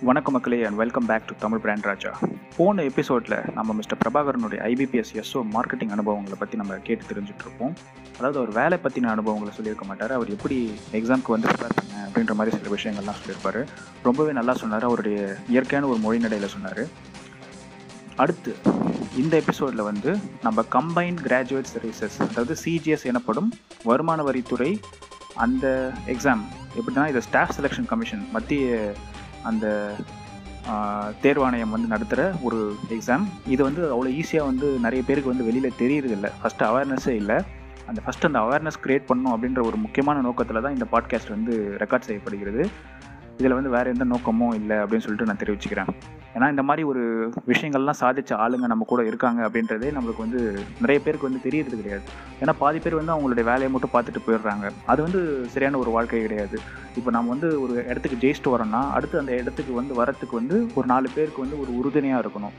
வணக்கம் மக்களே and welcome back to Tamil brand Raja. போன எபிசோடில் நம்ம மிஸ்டர் பிரபாகரனுடைய ஐபிபிஎஸ் எஸ்ஓ மார்க்கெட்டிங் அனுபவங்களை பற்றி நம்ம கேட்டு தெரிஞ்சுட்ருப்போம் அதாவது அவர் வேலை பற்றின அனுபவங்களை சொல்லியிருக்க மாட்டார். அவர் எப்படி எக்ஸாம்க்கு வந்து ப்ரிப்பேர் பண்ண அப்படின்ற மாதிரி சில விஷயங்கள்லாம் சொல்லியிருப்பார். ரொம்பவே நல்லா சொன்னார். அவருடைய இயற்கையான ஒரு மொழிநடையில் சொன்னார். அடுத்து இந்த எபிசோடில் வந்து நம்ம கம்பைன்ட் கிராஜுவேட் சர்வீசஸ் அதாவது சிஜிஎஸ் எனப்படும் வருமான வரித்துறை அந்த எக்ஸாம் எப்படின்னா இது ஸ்டாஃப் செலெக்ஷன் கமிஷன் மத்திய அந்த தேர்வாணையம் வந்து நடத்துகிற ஒரு எக்ஸாம் இது வந்து அவ்வளோ ஈஸியாக வந்து நிறைய பேருக்கு வந்து வெளியில் தெரியறது இல்லை ஃபஸ்ட்டு அவேர்னஸே இல்லை. அந்த ஃபஸ்ட் அந்த அவேர்னஸ் கிரியேட் பண்ணணும் அப்படின்ற ஒரு முக்கியமான நோக்கத்தில் தான் இந்த பாட்காஸ்ட் வந்து ரெக்கார்ட் செய்யப்படுகிறது. இதில் வந்து வேறு எந்த நோக்கமும் இல்லை அப்படின்னு சொல்லிட்டு நான் தெரிவிச்சுக்கிறேன். ஏன்னா இந்த மாதிரி ஒரு விஷயங்கள்லாம் சாதிச்ச ஆளுங்க நம்ம கூட இருக்காங்க அப்படின்றதே நம்மளுக்கு வந்து நிறைய பேருக்கு வந்து தெரியறது கிடையாது. ஏன்னா பாதி பேர் வந்து அவங்களுடைய வேலையை மட்டும் பார்த்துட்டு போயிடுறாங்க. அது வந்து சரியான ஒரு வாழ்க்கை கிடையாது. இப்போ நம்ம வந்து ஒரு இடத்துக்கு ஜெயிச்சுட்டு வரோம்னா அடுத்து அந்த இடத்துக்கு வந்து வரத்துக்கு வந்து ஒரு நாலு பேருக்கு வந்து ஒரு உறுதுணையாக இருக்கணும்.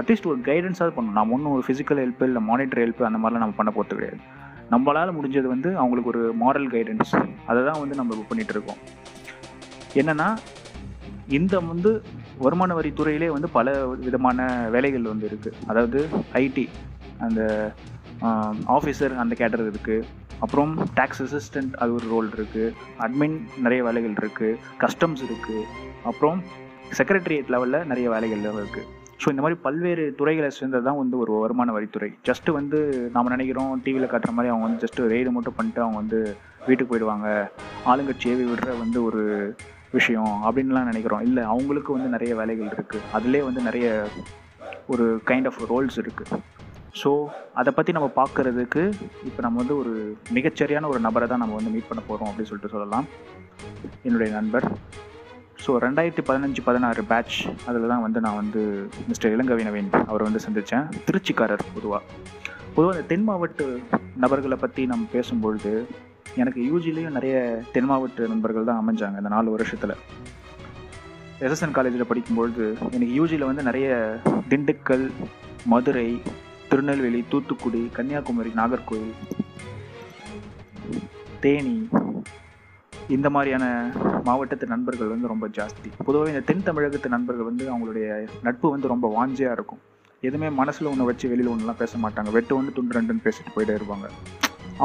அட்லீஸ்ட் ஒரு கைடன்ஸாவது பண்ணணும். நம்ம ஒன்றும் ஒரு ஃபிசிக்கல் ஹெல்ப்பு இல்லை மானிட்டர் ஹெல்ப் அந்த மாதிரிலாம் நம்ம பண்ண போகிறது கிடையாது. நம்மளால் முடிஞ்சது வந்து அவங்களுக்கு ஒரு மாரல் கைடன்ஸ் அதை தான் வந்து நம்ம பண்ணிகிட்ருக்கோம் பண்ணிகிட்டு இருக்கோம். இந்த வந்து வருமான வரித்துறையிலே வந்து பல விதமான வேலைகள் வந்து இருக்குது அதாவது ஐடி அந்த ஆஃபீஸர் அந்த கேட்டர் இருக்குது அப்புறம் டேக்ஸ் அசிஸ்டன்ட் அது ஒரு ரோல் இருக்குது அட்மின் நிறைய வேலைகள் இருக்குது கஸ்டம்ஸ் இருக்குது அப்புறம் செக்ரட்டரியேட் லெவலில் நிறைய வேலைகள் இருக்குது ஸோ இந்த மாதிரி பல்வேறு துறைகளை சேர்ந்தது தான் வந்து ஒரு வருமான வரித்துறை. ஜஸ்ட்டு வந்து நாம் நினைக்கிறோம் டிவியில் காட்டுற மாதிரி அவங்க வந்து ஜஸ்ட்டு ரெய்டு மட்டும் பண்ணிட்டு அவங்க வந்து வீட்டுக்கு போயிடுவாங்க. ஆளுங்கட்சியவே விடுற வந்து ஒரு விஷயம் அப்படின்லாம் நினைக்கிறோம். இல்லை அவங்களுக்கு வந்து நிறைய வேலைகள் இருக்குது அதிலே வந்து நிறைய ஒரு கைண்ட் ஆஃப் ரோல்ஸ் இருக்குது ஸோ அதை பற்றி நம்ம பார்க்குறதுக்கு இப்போ நம்ம வந்து ஒரு மிகச்சரியான ஒரு நபரை தான் நம்ம வந்து மீட் பண்ண போகிறோம் அப்படின்னு சொல்லிட்டு சொல்லலாம். என்னுடைய நண்பர். ஸோ ரெண்டாயிரத்தி பதினஞ்சு பதினாறு பேட்ச் அதில் தான் வந்து நான் வந்து மிஸ்டர் இளங்கவி நவீன் அவரை வந்து சந்தித்தேன் திருச்சிக்காரர் பொதுவாக பொதுவாக இந்த தென் மாவட்ட நபர்களை பற்றி நம்ம பேசும்பொழுது எனக்கு யூஜிலையும் நிறைய தென் மாவட்ட நண்பர்கள் தான் அமைஞ்சாங்க இந்த நாலு வருஷத்தில். எஸ்எஸ்என் காலேஜில் படிக்கும்பொழுது எனக்கு யூஜியில் வந்து நிறைய திண்டுக்கல் மதுரை திருநெல்வேலி தூத்துக்குடி கன்னியாகுமரி நாகர்கோவில் தேனி இந்த மாதிரியான மாவட்டத்து நண்பர்கள் வந்து ரொம்ப ஜாஸ்தி. பொதுவாக இந்த தென் தமிழகத்து நண்பர்கள் வந்து அவங்களுடைய நட்பு வந்து ரொம்ப வாஞ்சியாக இருக்கும். எதுவுமே மனசில் ஒன்று வச்சு வெளியில் ஒன்றுலாம் பேச மாட்டாங்க. வெட்டு ஒன்று துண்டு ரெண்டுன்னு பேசிட்டு போயிட்டே இருப்பாங்க.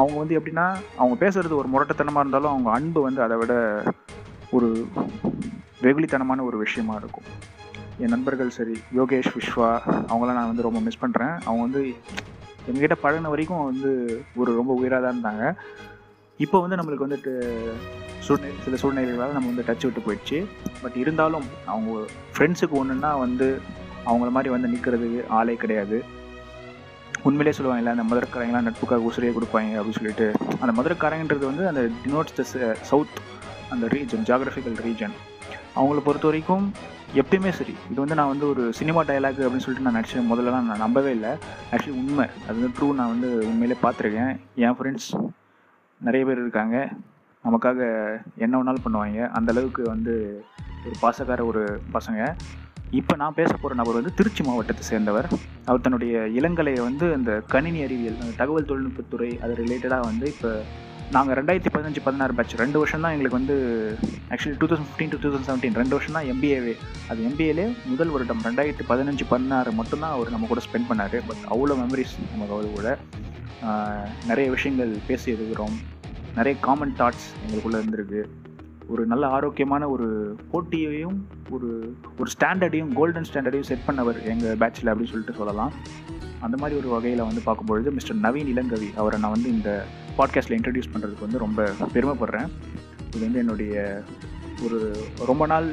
அவங்க வந்து எப்படின்னா அவங்க பேசுறது ஒரு முரட்டத்தனமாக இருந்தாலும் அவங்க அன்பு வந்து அதை விட ஒரு வெகுளித்தனமான ஒரு விஷயமா இருக்கும். என் நண்பர்கள் சரி யோகேஷ் விஸ்வா அவங்களாம் நான் வந்து ரொம்ப மிஸ் பண்ணுறேன் அவங்க வந்து எங்ககிட்ட பழகின வரைக்கும் வந்து ஒரு ரொம்ப உயிராக தான் இருந்தாங்க. இப்போ வந்து நம்மளுக்கு வந்துட்டு சூழ்நிலை சில சூழ்நிலைகளால் நம்ம வந்து டச் விட்டு போயிடுச்சு. பட் இருந்தாலும் அவங்க ஃப்ரெண்ட்ஸுக்கு ஒன்றுன்னா வந்து அவங்கள மாதிரி வந்து நிற்கிறதுக்கு ஆளே கிடையாது. உண்மையிலே சொல்லுவாங்கல்ல அந்த மதுரக்காரங்களாம் நட்புக்காக உசுரையே கொடுப்பாங்க அப்படின்னு சொல்லிட்டு. அந்த மதுரக்காரங்கன்றது வந்து அந்த டினோட்ஸ் த சவுத் அந்த ரீஜன் ஜாகிரபிக்கல் ரீஜன் அவங்கள பொறுத்த வரைக்கும் எப்பயுமே சரி. இது வந்து நான் வந்து ஒரு சினிமா டயலாக் அப்படின்னு சொல்லிட்டு நான் நடிச்ச முதல்லலாம் நான் நம்பவே இல்லை. ஆக்சுவலி உண்மை. அது வந்து ட்ரூ நான் வந்து உண்மையிலே பார்த்துருக்கேன். என் ஃப்ரெண்ட்ஸ் நிறைய பேர் இருக்காங்க. நமக்காக என்ன வேணாலும் பண்ணுவாங்க. அந்த அளவுக்கு வந்து ஒரு பாசக்கார ஒரு பசங்க. இப்போ நான் பேச போகிற நபர் வந்து திருச்சி மாவட்டத்தை சேர்ந்தவர். அவர் தன்னுடைய இளங்கலையை வந்து அந்த கணினி அறிவியல் அந்த தகவல் தொழில்நுட்பத்துறை அது ரிலேட்டடாக வந்து இப்போ நாங்கள் ரெண்டாயிரத்தி பதினஞ்சு பதினாறு பேட்ச் ரெண்டு வருஷம் தான் எங்களுக்கு வந்து actually two thousand fifteen two thousand seventeen ரெண்டு வருஷம் தான் எம்பிஏவே அது எம்பிஏலே முதல் வருடம் ரெண்டாயிரத்தி பதினஞ்சு பதினாறு மட்டும்தான் அவர் நம்ம கூட ஸ்பெண்ட் பண்ணார். பட் அவ்வளோ மெமரிஸ் நமக்கு அவர் கூட. நிறைய விஷயங்கள் பேசி இருக்கிறோம் நிறைய காமன் தாட்ஸ் எங்களுக்குள்ளே இருந்திருக்கு. ஒரு நல்ல ஆரோக்கியமான ஒரு போட்டியையும் ஒரு ஒரு ஸ்டாண்டர்டையும் கோல்டன் ஸ்டாண்டர்டையும் செட் பண்ணவர் எங்கள் பேட்சில் அப்படின்னு சொல்லிட்டு சொல்லலாம். அந்த மாதிரி ஒரு வகையில் வந்து பார்க்கும்பொழுது மிஸ்டர் நவீன் இளங்கவி அவரை நான் வந்து இந்த பாட்காஸ்ட்டில் இன்ட்ரடியூஸ் பண்ணுறதுக்கு வந்து ரொம்ப பெருமைப்படுறேன். இது வந்து என்னுடைய ஒரு ரொம்ப நாள்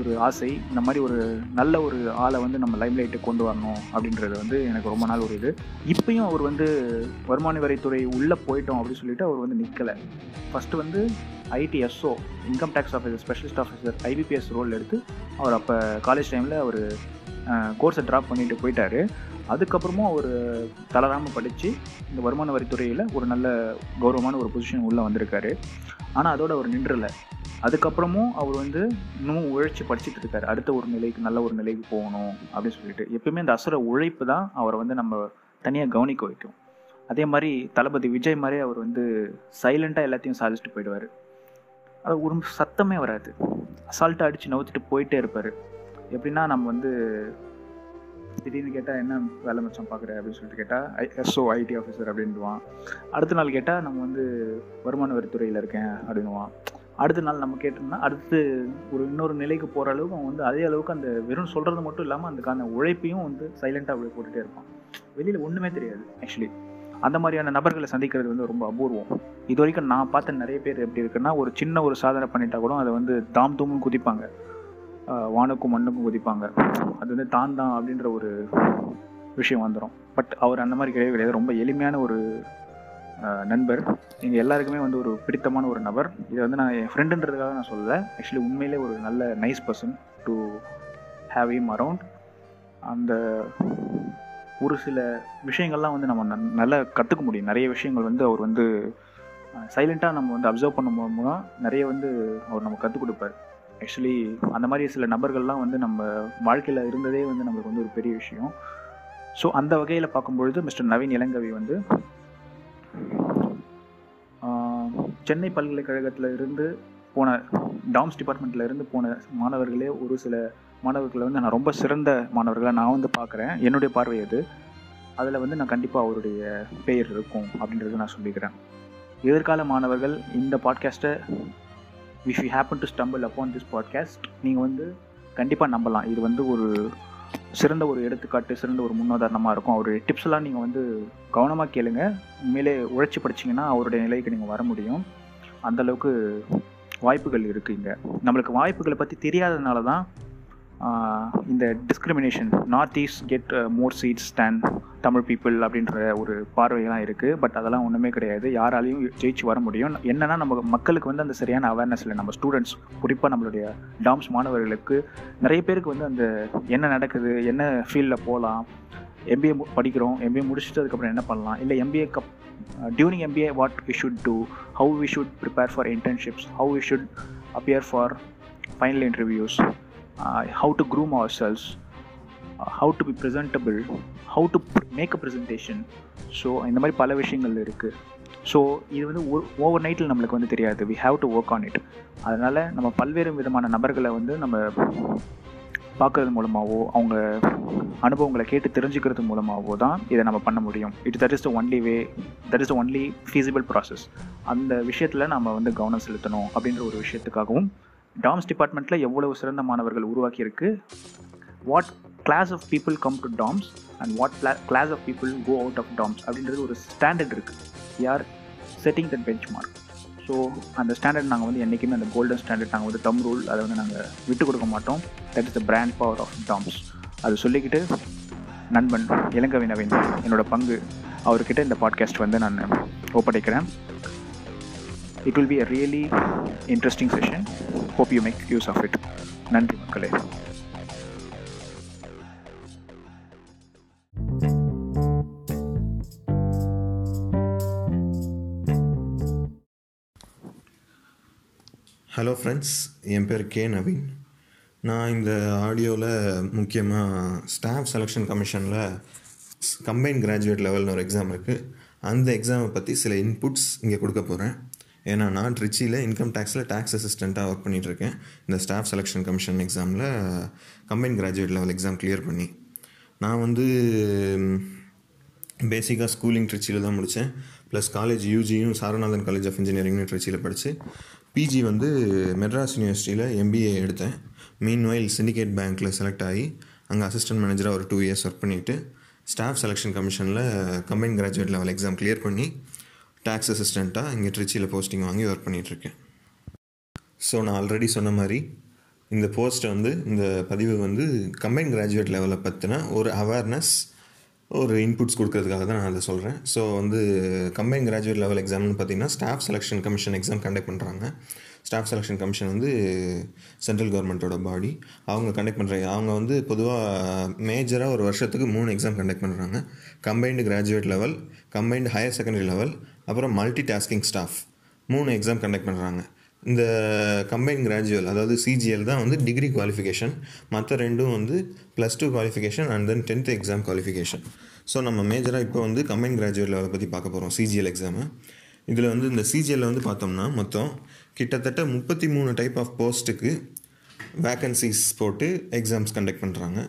ஒரு ஆசை இந்த மாதிரி ஒரு நல்ல ஒரு ஆளை வந்து நம்ம லைம்லைட்டு கொண்டு வரணும் அப்படின்றது வந்து எனக்கு ரொம்ப நாள் ஒரு இது. இப்பயும் அவர் வந்து வருமான வரித்துறை உள்ளே போயிட்டோம் அப்படின்னு சொல்லிட்டு அவர் வந்து நிற்கலை ஃபஸ்ட்டு வந்து IT SO income tax officer specialist officer IBPS role எடுத்து அவர் அப்போ காலேஜ் டைமில் அவர் கோர்ஸை ட்ராப் பண்ணிட்டு போயிட்டாரு. அதுக்கப்புறமும் அவர் தளராமல் படித்து இந்த வருமான வரித்துறையில் ஒரு நல்ல கௌரவமான ஒரு பொசிஷன் உள்ளே வந்திருக்காரு. ஆனால் அதோட அவர் நின்றலை. அதுக்கப்புறமும் அவர் வந்து இன்னமும் உழைச்சி படிச்சுட்டு இருக்காரு. அடுத்த ஒரு நிலைக்கு நல்ல ஒரு நிலைக்கு போகணும் அப்படின்னு சொல்லிட்டு. எப்பயுமே இந்த அசுர உழைப்பு தான் அவரை வந்து நம்ம தனியாக கவனிக்க வைக்கும். அதே மாதிரி தளபதி விஜய் மாதிரி அவர் வந்து சைலண்ட்டாக எல்லாத்தையும் சாதிச்சுட்டு போயிடுவார். அது ஒரு சத்தமே வராது. அசால்ட்டாக அடித்து நவுத்திட்டு போயிட்டே இருப்பார். எப்படின்னா நம்ம வந்து திடீர்னு கேட்டால் என்ன வேலை மச்சம் பார்க்குற அப்படின்னு சொல்லிட்டு கேட்டால் ஐ எஸ்ஓ ஐடி ஆஃபீஸர் அப்படின்டுவான் அடுத்த நாள் கேட்டால் நம்ம வந்து வருமான வரித்துறையில் இருக்கேன் அப்படின்வான் அடுத்த நாள் நம்ம கேட்டோம்னா அடுத்து ஒரு இன்னொரு நிலைக்கு போகிற அளவுக்கு அவன் வந்து அதே அளவுக்கு அந்த வெறும் சொல்கிறது மட்டும் இல்லாமல் அதுக்கான உழைப்பையும் வந்து சைலண்ட்டாக அப்படி போட்டுகிட்டே இருப்பான். வெளியில் ஒன்றுமே தெரியாது ஆக்சுவலி அந்த மாதிரியான நபர்களை சந்திக்கிறது வந்து ரொம்ப அபூர்வம். இது வரைக்கும் நான் பார்த்த நிறைய பேர் எப்படி இருக்குன்னா ஒரு சின்ன ஒரு சாதனை பண்ணிட்டா கூட அதை வந்து தாம் தூமும் குதிப்பாங்க. வானுக்கும் மண்ணுக்கும் குதிப்பாங்க. அது வந்து தான் தான் அப்படின்ற ஒரு விஷயம் வந்துடும் பட் அவர் அந்த மாதிரி கிடையவே கிடையாது. ரொம்ப எளிமையான ஒரு நண்பர். எங்கள் எல்லாருக்குமே வந்து ஒரு பிடித்தமான ஒரு நபர். இதை வந்து நான் என் ஃப்ரெண்டுன்றதுக்காக நான் சொல்லலை. ஆக்சுவலி உண்மையிலே ஒரு நல்ல nice person to have him around அந்த ஒரு சில விஷயங்கள்லாம் வந்து நம்ம நல்லா கற்றுக்க முடியும். நிறைய விஷயங்கள் வந்து அவர் வந்து சைலண்ட்டாக நம்ம வந்து அப்சர்வ் பண்ணும் மூலமாக நிறைய வந்து அவர் நம்ம கற்றுக் கொடுப்பார். ஆக்சுவலி அந்த மாதிரி சில நபர்கள்லாம் வந்து நம்ம வாழ்க்கையில் இருந்ததே வந்து நம்மளுக்கு வந்து ஒரு பெரிய விஷயம். ஸோ அந்த வகையில் பார்க்கும்பொழுது மிஸ்டர் நவீன் இளங்கவி வந்து சென்னை பல்கலைக்கழகத்தில் இருந்து போன டாம்ஸ் டிபார்ட்மெண்ட்டில் இருந்து போன மாணவர்களே ஒரு சில மாணவர்களை வந்து நான் ரொம்ப சிறந்த மாணவர்களை நான் வந்து பார்க்குறேன் என்னுடைய பார்வை அது. அதில் வந்து நான் கண்டிப்பாக அவருடைய பெயர் இருக்கும் அப்படின்றத நான் சொல்லிக்கிறேன். எதிர்கால மாணவர்கள் இந்த பாட்காஸ்ட்டை if you happen to stumble upon this podcast நீங்கள் வந்து கண்டிப்பாக நம்பலாம். இது வந்து ஒரு சிறந்த ஒரு எடுத்துக்காட்டு சிறந்த ஒரு முன்னுதாரணமாக இருக்கும். அவருடைய டிப்ஸ்லாம் நீங்கள் வந்து கவனமாக கேளுங்க. உண்மையிலே உழைச்சி படிச்சிங்கன்னா அவருடைய நிலைக்கு நீங்கள் வர முடியும். அந்தளவுக்கு வாய்ப்புகள் இருக்குது இங்கே. நம்மளுக்கு வாய்ப்புகளை பற்றி தெரியாததுனால தான் இந்த discrimination north east get more seats than Tamil people அப்படின்ற ஒரு பார்வையெல்லாம் இருக்குது பட் அதெல்லாம் ஒன்றுமே கிடையாது. யாராலையும் ஜெயிச்சு வர முடியும். என்னென்னா நம்ம மக்களுக்கு வந்து அந்த சரியான அவேர்னஸ் இல்லை. நம்ம ஸ்டூடெண்ட்ஸ் குறிப்பாக நம்மளுடைய டாம்ஸ் மாணவர்களுக்கு நிறைய பேருக்கு வந்து அந்த என்ன நடக்குது என்ன ஃபீல்டில் போகலாம் எம்பிஏ படிக்கிறோம் எம்பிஏ முடிச்சுட்டு அதுக்கப்புறம் என்ன பண்ணலாம் இல்லை MBA cup during MBA what we should do how we should prepare for internships how we should appear for final interviews how to groom ourselves how to be presentable how to make a presentation so இந்த மாதிரி பல விஷயங்கள் இருக்குது so இது வந்து over நைட்டில் நம்மளுக்கு வந்து தெரியாது. We have to work on it அதனால் நம்ம பல்வேறு விதமான நபர்களை வந்து நம்ம பார்க்குறது மூலமாகவோ அவங்க அனுபவங்களை கேட்டு தெரிஞ்சுக்கிறது மூலமாகவோ தான் இதை நம்ம பண்ண முடியும். It that is the only way that is the only feasible process அந்த விஷயத்தில் நம்ம வந்து கவனம் செலுத்தணும் அப்படின்ற ஒரு விஷயத்துக்காகவும் டாம்ஸ் டிபார்ட்மெண்ட்டில் எவ்வளவு சிறந்த மாணவர்கள் உருவாக்கியிருக்கு what class of people come to DoMS and what class of people go out of DoMS அப்படின்றது ஒரு ஸ்டாண்டர்ட் இருக்குது யார் setting that benchmark so அந்த ஸ்டாண்டர்ட் நாங்கள் வந்து என்றைக்குமே அந்த கோல்டன் ஸ்டாண்டர்ட் நாங்கள் வந்து தம் ரூல் அதை வந்து நாங்கள் விட்டு கொடுக்க மாட்டோம். That is the brand power of DoMS அது சொல்லிக்கிட்டு நண்பன் இளங்கவி நவீன் என்னோட பங்கு அவர்கிட்ட இந்த பாட்காஸ்ட் வந்து நான் ஒப்படைக்கிறேன். It will be a really interesting session hope you make use of it நன்றி மக்களே. ஹலோ ஃப்ரெண்ட்ஸ் என் பேர் கே நவீன். நான் இந்த ஆடியோவில் முக்கியமாக ஸ்டாஃப் செலெக்ஷன் கமிஷனில் கம்பைன் கிராஜுவேட் லெவல்னு ஒரு எக்ஸாம் இருக்குது அந்த எக்ஸாமை பற்றி சில இன்புட்ஸ் இங்கே கொடுக்க போகிறேன் ஏன்னா நான் ட்ரிச்சியில் இன்கம் டேக்ஸில் டேக்ஸ் அசிஸ்டண்ட்டாக ஒர்க் பண்ணிகிட்ருக்கேன் இந்த ஸ்டாஃப் செலெக்ஷன் கமிஷன் எக்ஸாமில் combine graduate level exam clear பண்ணி. நான் வந்து பேசிக்காக ஸ்கூலிங் ட்ரிச்சியில் தான் முடித்தேன் ப்ளஸ் காலேஜ் யூஜியும் சாரநாதன் காலேஜ் ஆஃப் இன்ஜினியரிங்னு ட்ரிச்சியில் படித்து பிஜி வந்து மெட்ராஸ் யூனிவர்சிட்டியில் எம்பிஏ எடுத்தேன். மீன் வயல் சிண்டிகேட் பேங்க்கில் செலக்ட் ஆகி அங்கே அசிஸ்டன்ட் மேனேஜராக ஒரு டூ இயர்ஸ் ஒர்க் பண்ணிவிட்டு staff selection கமிஷனில் combine graduate level exam clear பண்ணி டேக்ஸ் அசிஸ்டண்ட்டாக இங்கே ட்ரிச்சியில் போஸ்டிங் வாங்கி ஒர்க் பண்ணிகிட்ருக்கேன் ஸோ நான் ஆல்ரெடி சொன்ன மாதிரி இந்த போஸ்ட்டை வந்து இந்த பதிவு வந்து கம்பைன் கிராஜுவேட் லெவலை பற்றின ஒரு அவேர்னஸ் ஒரு இன்புட்ஸ் கொடுக்கறதுக்காக தான் நான் அதை சொல்கிறேன் ஸோ வந்து கம்பைன் கிராஜுவேட் லெவல் எக்ஸாம்னு பார்த்தீங்கன்னா staff selection commission exam conduct பண்ணுறாங்க ஸ்டாஃப் செலெக்ஷன் கமிஷன் வந்து சென்ட்ரல் கவர்மெண்ட்டோட பாடி அவங்க கண்டக்ட் பண்ணுறாங்க அவங்க வந்து பொதுவாக மேஜராக ஒரு வருஷத்துக்கு மூணு எக்ஸாம் கண்டக்ட் பண்ணுறாங்க combined graduate level combined higher secondary level அப்புறம் மல்டி டாஸ்கிங் ஸ்டாஃப் மூணு எக்ஸாம் கண்டக்ட் பண்ணுறாங்க இந்த கம்பைன் கிராஜுவல் அதாவது சிஜிஎல் தான் வந்து டிகிரி குவாலிஃபிகேஷன் மற்ற ரெண்டும் வந்து plus two qualification and then tenth exam qualification so நம்ம மேஜராக இப்போ வந்து கம்பைன் கிராஜுவேட் லெவலை பற்றி பார்க்க போகிறோம் சிஜிஎல் எக்ஸாமு இதில் வந்து இந்த சிஜிஎல்ல வந்து பார்த்தோம்னா மொத்தம் கிட்டத்தட்ட முப்பத்தி மூணு டைப் ஆஃப் போஸ்ட்டுக்கு வேக்கன்சிஸ் போட்டு எக்ஸாம்ஸ் கண்டக்ட் பண்ணுறாங்க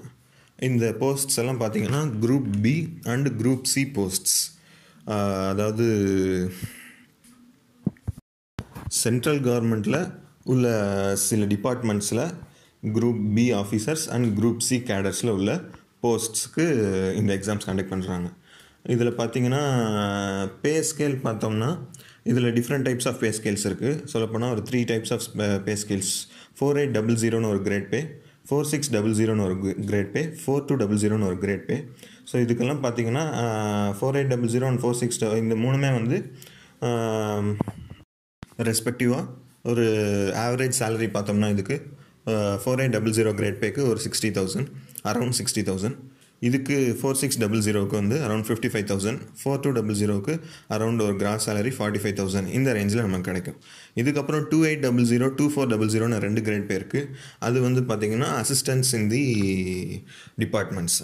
இந்த போஸ்ட்ஸ் எல்லாம் பார்த்தீங்கன்னா group B and group C posts அதாவது சென்ட்ரல் கவர்மெண்ட்டில் உள்ள சில டிபார்ட்மெண்ட்ஸில் group B officers and group C கேடர்ஸில் உள்ள போஸ்ட்ஸ்க்கு இந்த எக்ஸாம்ஸ் கண்டக்ட் பண்ணுறாங்க இதில் பார்த்தீங்கன்னா பே ஸ்கேல் பார்த்தோம்னா இதில் different types of pay scales இருக்குது சொல்லப்போனால் ஒரு three types of pay scales four eight double ஜீரோன்னு ஒரு grade pay four six double ஜீரோன்னு ஒரு grade pay four two double ஜீரோன்னு ஒரு கிரேட் பே ஸோ இதுக்கெல்லாம் பார்த்தீங்கன்னா four eight double zero and four six இந்த மூணுமே வந்து ரெஸ்பெக்டிவாக ஒரு ஆவரேஜ் சேலரி பார்த்தோம்னா இதுக்கு four eight double zero grade bag ஒரு sixty thousand around sixty thousand இதுக்கு ஃபோர் சிக்ஸ் டபுள் ஜீரோவுக்கு வந்து around fifty five thousand four two double ஜீரோவுக்கு அரௌண்ட் ஒரு gross salary forty five thousand இந்த ரேஞ்சில் நமக்கு கிடைக்கும். இதுக்கப்புறம் two eight double zero two four double ஜீரோன்னு ரெண்டு கிரேட் பே இருக்குது அது வந்து பார்த்திங்கன்னா அசிஸ்டன்ஸ் இன் தி டிபார்ட்மெண்ட்ஸ்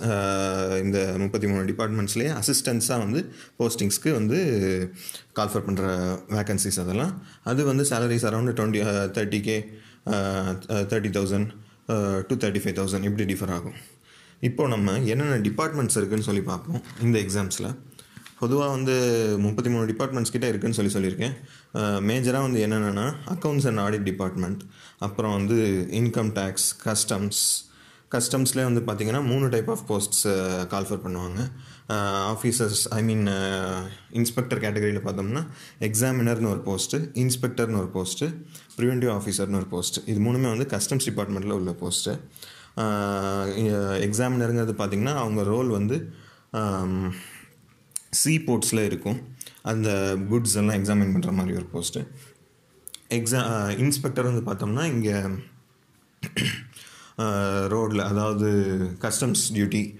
இந்த முப்பத்தி மூணு டிபார்ட்மெண்ட்ஸ்லேயே அசிஸ்டன்ஸாக வந்து போஸ்டிங்ஸ்க்கு வந்து கால்ஃபர் பண்ணுற வேக்கன்சிஸ் அதெல்லாம். அது வந்து salaries around twenty thirty K thirty thousand to thirty five thousand இப்படி டிஃபர் ஆகும். இப்போது நம்ம என்னென்ன டிபார்ட்மெண்ட்ஸ் இருக்குதுன்னு சொல்லி பார்ப்போம். இந்த எக்ஸாம்ஸில் பொதுவாக வந்து முப்பத்தி மூணு டிபார்ட்மெண்ட்ஸ் கிட்டே இருக்குதுன்னு சொல்லி சொல்லியிருக்கேன். மேஜராக வந்து என்னென்னா அக்கௌண்ட்ஸ் அண்ட் ஆடிட் டிபார்ட்மெண்ட் அப்புறம் வந்து இன்கம் டேக்ஸ் கஸ்டம்ஸ் கஸ்டம்ஸ்லேயே வந்து பார்த்திங்கன்னா மூணு type of posts call for பண்ணுவாங்க. ஆஃபீஸர்ஸ் ஐ மீன் இன்ஸ்பெக்டர் கேட்டகரியில் பார்த்தோம்னா எக்ஸாமினர்னு ஒரு போஸ்ட்டு இன்ஸ்பெக்டர்னு ஒரு போஸ்ட்டு ப்ரிவென்டிவ் ஆஃபீஸர்னு ஒரு போஸ்ட்டு இது மூணுமே வந்து கஸ்டம்ஸ் டிபார்ட்மெண்ட்டில் உள்ள போஸ்ட்டு எக்ஸாமினருங்கிறது பார்த்திங்கன்னா அவங்க ரோல் வந்து சி போர்ட்ஸில் இருக்கும். அந்த குட்ஸ் எல்லாம் எக்ஸாமின் பண்ணுற மாதிரி ஒரு போஸ்ட்டு எக்ஸா இன்ஸ்பெக்டர் வந்து பார்த்தோம்னா இங்கே ரோடில் அதாவது கஸ்டம்ஸ் டியூட்டி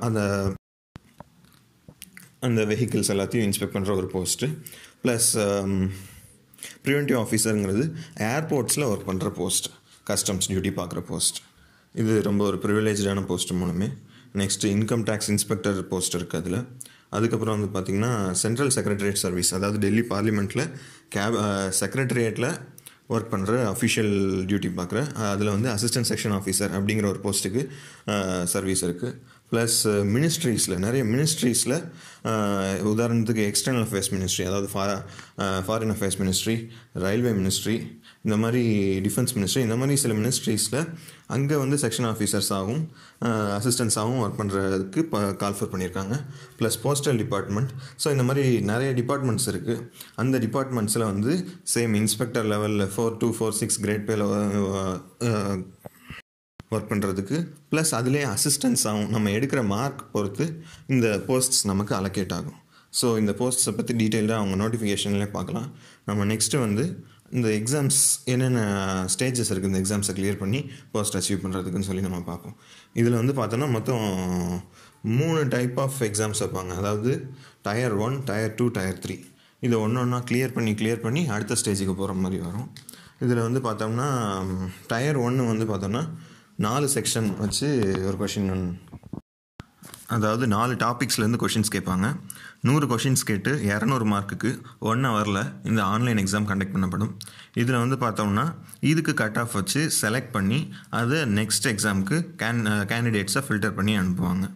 அந்த அந்த வெஹிக்கிள்ஸ் எல்லாத்தையும் இன்ஸ்பெக்ட் பண்ணுற ஒரு போஸ்ட்டு ப்ளஸ் ப்ரிவென்டிவ் ஆஃபீஸருங்கிறது ஏர்போர்ட்ஸில் ஒர்க் பண்ணுற போஸ்ட் கஸ்டம்ஸ் டியூட்டி பார்க்குற போஸ்ட் இது ரொம்ப ஒரு ப்ரிவிலேஜான போஸ்ட் மூலமே. Next income tax inspector post இருக்குது அதில். அதுக்கப்புறம் வந்து பார்த்திங்கன்னா சென்ட்ரல் செக்ரட்டரியேட் சர்வீஸ் அதாவது டெல்லி பார்லிமெண்ட்டில் கேப் செக்ரட்டரியேட்டில் ஒர்க் பண்ணுற அஃபிஷியல் டியூட்டி பார்க்குற அதில் வந்து அசிஸ்டன்ட் செக்ஷன் ஆஃபீஸர் அப்படிங்கிற ஒரு போஸ்ட்டுக்கு சர்வீஸ் இருக்குது ப்ளஸ் மினிஸ்ட்ரீஸில் நிறைய மினிஸ்ட்ரீஸில் உதாரணத்துக்கு எக்ஸ்டர்னல் அஃபேர்ஸ் மினிஸ்ட்ரி அதாவது ஃபா foreign affairs ministry railway ministry இந்த மாதிரி டிஃபென்ஸ் மினிஸ்ட்ரி இந்த மாதிரி சில மினிஸ்ட்ரீஸில் அங்கே வந்து செக்ஷன் ஆஃபீஸர்ஸாகவும் அசிஸ்டன்ஸாகவும் ஒர்க் பண்ணுறதுக்கு இப்போ கால்ஃபர் பண்ணியிருக்காங்க. ப்ளஸ் போஸ்டல் டிபார்ட்மெண்ட் ஸோ இந்த மாதிரி நிறைய டிபார்ட்மெண்ட்ஸ் இருக்குது அந்த டிபார்ட்மெண்ட்ஸில் வந்து சேம் இன்ஸ்பெக்டர் லெவலில் four two four six grade பேல ஒர்க் பண்ணுறதுக்கு ப்ளஸ் அதிலே அசிஸ்டன்ஸாகவும் நம்ம எடுக்கிற மார்க் பொறுத்து இந்த போஸ்ட்ஸ் நமக்கு அலோகேட் ஆகும். ஸோ இந்த போஸ்ட்ஸை பற்றி டீட்டெயில்டாக அவங்க நோட்டிஃபிகேஷன்லேயே பார்க்கலாம். நம்ம நெக்ஸ்ட்டு வந்து இந்த எக்ஸாம்ஸ் என்னென்ன ஸ்டேஜஸ் இருக்குது இந்த எக்ஸாம்ஸை கிளியர் பண்ணி போஸ்ட் அச்சீவ் பண்ணுறதுக்குன்னு சொல்லி நம்ம பார்ப்போம். இதில் வந்து பார்த்தோன்னா மொத்தம் மூணு டைப் ஆஃப் எக்ஸாம்ஸ் வைப்பாங்க. அதாவது tier one tier two tier three இதை ஒன்று ஒன்றா கிளியர் பண்ணி கிளியர் பண்ணி அடுத்த ஸ்டேஜுக்கு போகிற மாதிரி வரும். இதில் வந்து பார்த்தோம்னா டயர் ஒன்று வந்து பார்த்தோம்னா நாலு செக்ஷன் வச்சு ஒரு கொஷின் அதாவது நாலு டாபிக்ஸ்லேருந்து கொஷின்ஸ் கேட்பாங்க. நூறு கொஷின்ஸ் கேட்டு இரநூறு மார்க்குக்கு ஒன் ஹவரில் இந்த ஆன்லைன் எக்ஸாம் கண்டக்ட் பண்ணப்படும். இதில் வந்து பார்த்தோம்னா இதுக்கு கட் ஆஃப் வச்சு செலக்ட் பண்ணி அதை நெக்ஸ்ட் எக்ஸாமுக்கு கேன் கேண்டிடேட்ஸை ஃபில்டர் பண்ணி அனுப்புவாங்க.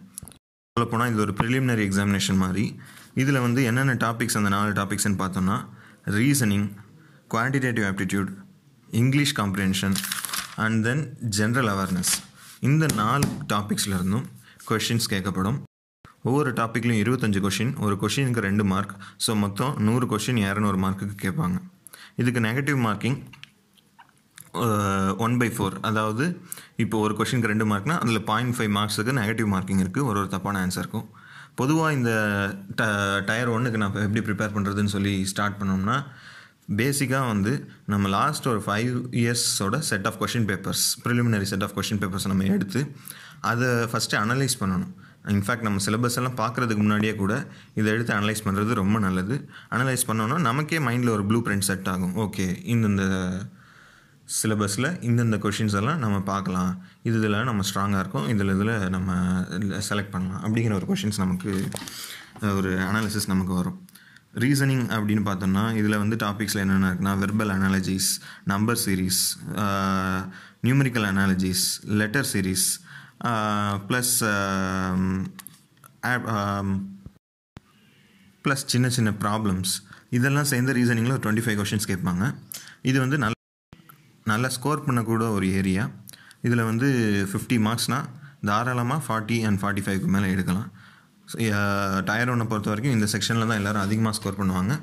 சொல்லப்போனால் இது ஒரு ப்ரிலிமினரி எக்ஸாமினேஷன் மாதிரி. இதில் வந்து என்னென்ன டாபிக்ஸ் அந்த நாலு டாபிக்ஸ்னு பார்த்தோம்னா reasoning quantitative aptitude English comprehension and then general awareness இந்த நாலு டாபிக்ஸ்லேருந்தும் கொஷின்ஸ் கேட்கப்படும். ஒவ்வொரு டாப்பிக்லையும் இருபத்தஞ்சு கொஷின் ஒரு கொஷினுக்கு ரெண்டு மார்க் ஸோ மொத்தம் நூறு கொஷின் இரநூறு மார்க்குக்கு கேட்பாங்க. இதுக்கு negative marking one by four அதாவது இப்போ ஒரு கொஷினுக்கு ரெண்டு மார்க்னா அதில் பாயிண்ட் ஃபைவ் மார்க்ஸுக்கு நெகட்டிவ் மார்க்கிங் இருக்குது ஒரு ஒரு தப்பான ஆன்சர் இருக்கும் பொதுவாக இந்த ட டயர் ஒன்றுக்கு நான் எப்படி ப்ரிப்பேர் பண்ணுறதுன்னு சொல்லி ஸ்டார்ட் பண்ணோம்னா பேசிக்காக வந்து நம்ம லாஸ்ட் ஒரு five இயர்ஸோட set of question papers preliminary set of question papers நம்ம எடுத்து அதை ஃபஸ்ட்டு அனலைஸ் பண்ணணும். இன்ஃபேக்ட் நம்ம சிலபஸ் எல்லாம் பார்க்குறதுக்கு முன்னாடியே கூட இதை எடுத்து அனலைஸ் பண்ணுறது ரொம்ப நல்லது. அனலைஸ் பண்ணோன்னா நமக்கே மைண்டில் ஒரு ப்ளூ பிரிண்ட் செட் ஆகும். ஓகே இந்தந்த சிலபஸில் இந்தந்த கொஷின்ஸ் எல்லாம் நம்ம பார்க்கலாம். இது இதில் நம்ம ஸ்ட்ராங்காக இருக்கும். இதில் இதில் நம்ம செலக்ட் பண்ணலாம். அப்படிங்கிற ஒரு கொஷின்ஸ் நமக்கு ஒரு அனாலிசிஸ் நமக்கு வரும். ரீசனிங் அப்படின்னு பார்த்தோம்னா இதில் வந்து டாபிக்ஸில் என்னென்ன இருக்குன்னா verbal analogies number series numerical analogies letter series Uh, plus plus um, um, சின்ன சின்ன ப்ராப்ளம்ஸ் இதெல்லாம் சேர்ந்த ரீசனிங்கில் ஒரு டுவெண்ட்டி ஃபைவ் கொஷின்ஸ் கேட்பாங்க. இது வந்து நல்ல நல்லா ஸ்கோர் பண்ணக்கூட ஒரு ஏரியா இதில் வந்து ஃபிஃப்டி மார்க்ஸ்னால் தாராளமாக ஃபார்ட்டி அண்ட் ஃபார்ட்டி ஃபைவ்க்கு மேலே எடுக்கலாம். டயர் ஒன்றை பொறுத்த வரைக்கும் இந்த செக்ஷனில் தான் எல்லோரும் அதிகமாக ஸ்கோர் பண்ணுவாங்க.